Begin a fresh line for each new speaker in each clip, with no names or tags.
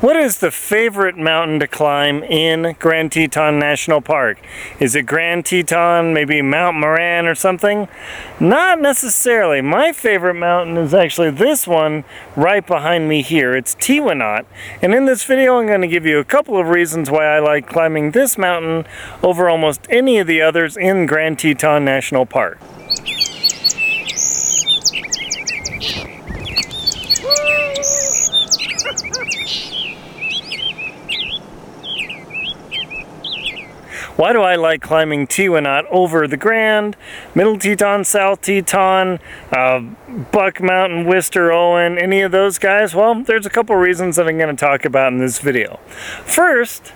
What is the favorite mountain to climb in Grand Teton National Park? Is it Grand Teton, maybe Mount Moran or something? Not necessarily. My favorite mountain is actually this one right behind me here. It's Teewinot. And in this video I'm going to give you a couple of reasons why I like climbing this mountain over almost any of the others in Grand Teton National Park. Why do I like climbing Teewinot over the Grand, Middle Teton, South Teton, uh, Buck Mountain, Wister, Owen, any of those guys? Well, there's a couple reasons that I'm going to talk about in this video. First,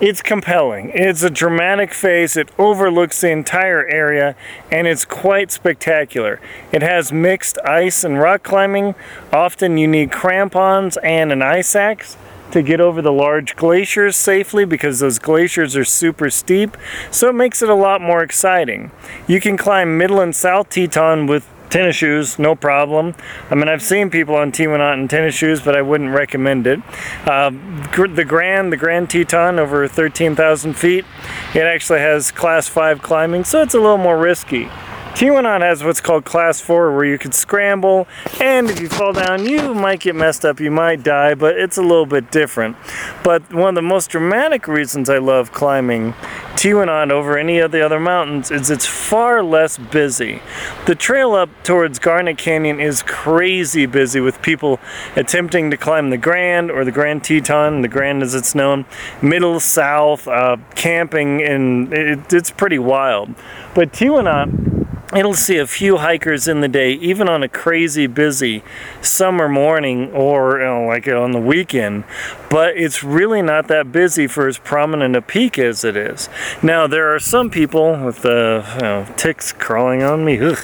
it's compelling. It's a dramatic face. It overlooks the entire area and it's quite spectacular. It has mixed ice and rock climbing. Often you need crampons and an ice axe to get over the large glaciers safely because those glaciers are super steep, so it makes it a lot more exciting. You can climb Middle and South Teton with tennis shoes, no problem. I mean, I've seen people on Teewinot in tennis shoes, but I wouldn't recommend it. Uh, the Grand, the Grand Teton, over 13,000 feet, it actually has class 5 climbing, so it's a little more risky. Teewinot has what's called class 4 where you can scramble and if you fall down you might get messed up, you might die, but it's a little bit different. But one of the most dramatic reasons I love climbing Teewinot over any of the other mountains is it's far less busy. The trail up towards Garnet Canyon is crazy busy with people attempting to climb the Grand or the Grand Teton, the Grand as it's known, middle, south, uh, camping, and it, it's pretty wild. But Teewinot it'll see a few hikers in the day, even on a crazy busy summer morning or you know, like on the weekend. But it's really not that busy for as prominent a peak as it is. Now, there are some people with the uh, you know, ticks crawling on me. Ugh.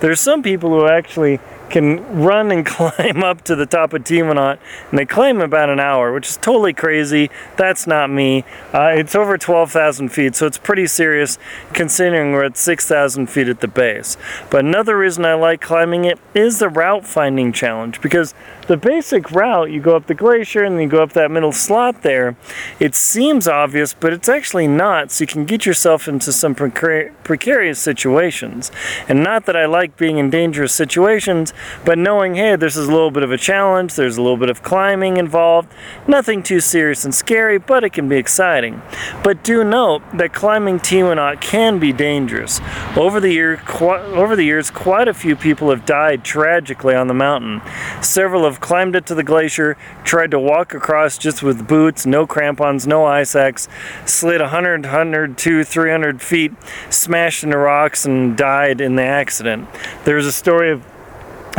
There's some people who actually can run and climb up to the top of Teewinot, and they claim about an hour, which is totally crazy. That's not me. Uh, it's over 12,000 feet, so it's pretty serious considering we're at 6,000 feet at the base. But another reason I like climbing it is the route finding challenge, because the basic route, you go up the glacier and then you go up that middle slot there, it seems obvious, but it's actually not, so you can get yourself into some precar precarious situations. And not that I like being in dangerous situations, but knowing, hey, this is a little bit of a challenge, there's a little bit of climbing involved, nothing too serious and scary, but it can be exciting. But do note that climbing Teewinot oh can be dangerous. Over the, year, over the years, quite a few people have died tragically on the mountain. Several have climbed it to the glacier, tried to walk across just with boots, no crampons, no ice axe, slid 100, 100, 200, 300 feet, smashed into rocks, and died in the accident. There's a story of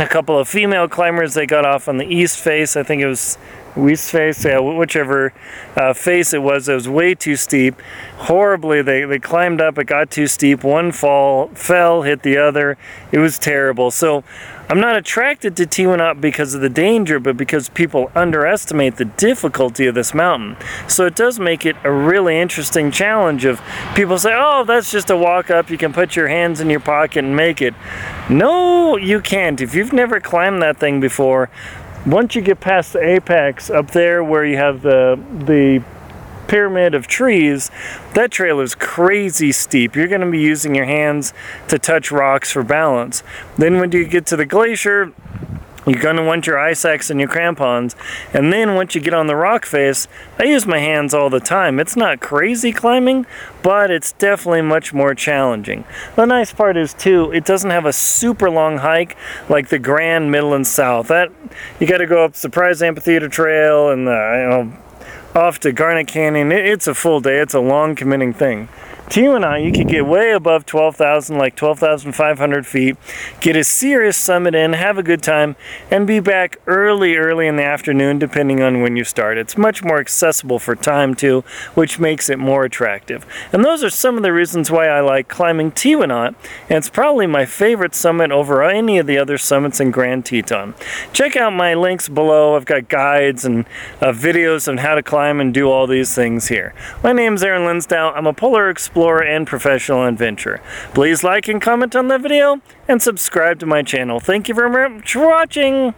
a couple of female climbers they got off on the east face. I think it was west face, yeah, whichever uh, face it was. It was way too steep. Horribly, they, they climbed up. It got too steep. One fall fell, hit the other. It was terrible. So I'm not attracted to Teewinot because of the danger, but because people underestimate the difficulty of this mountain. So it does make it a really interesting challenge of people say, oh, that's just a walk up. You can put your hands in your pocket and make it. No, you can't. If you've never climbed that thing before, once you get past the apex up there where you have the the pyramid of trees, that trail is crazy steep. You're going to be using your hands to touch rocks for balance. Then when you get to the glacier, you're going to want your ice axe and your crampons. And then once you get on the rock face, I use my hands all the time. It's not crazy climbing, but it's definitely much more challenging. The nice part is too, it doesn't have a super long hike like the Grand Middle and South. That you got to go up Surprise Amphitheater Trail and the, you know, off to Garnet Canyon. It's a full day. It's a long committing thing. Teewinot, you could get way above 12,000, like 12,500 feet, get a serious summit in, have a good time, and be back early, early in the afternoon, depending on when you start. It's much more accessible for time, too, which makes it more attractive. And those are some of the reasons why I like climbing Teewinot, and it's probably my favorite summit over any of the other summits in Grand Teton. Check out my links below. I've got guides and uh, videos on how to climb and do all these things here. My name is Aaron Linsdau. I'm a polar explorer explorer and professional adventurer. Please like and comment on the video and subscribe to my channel. Thank you very much for watching.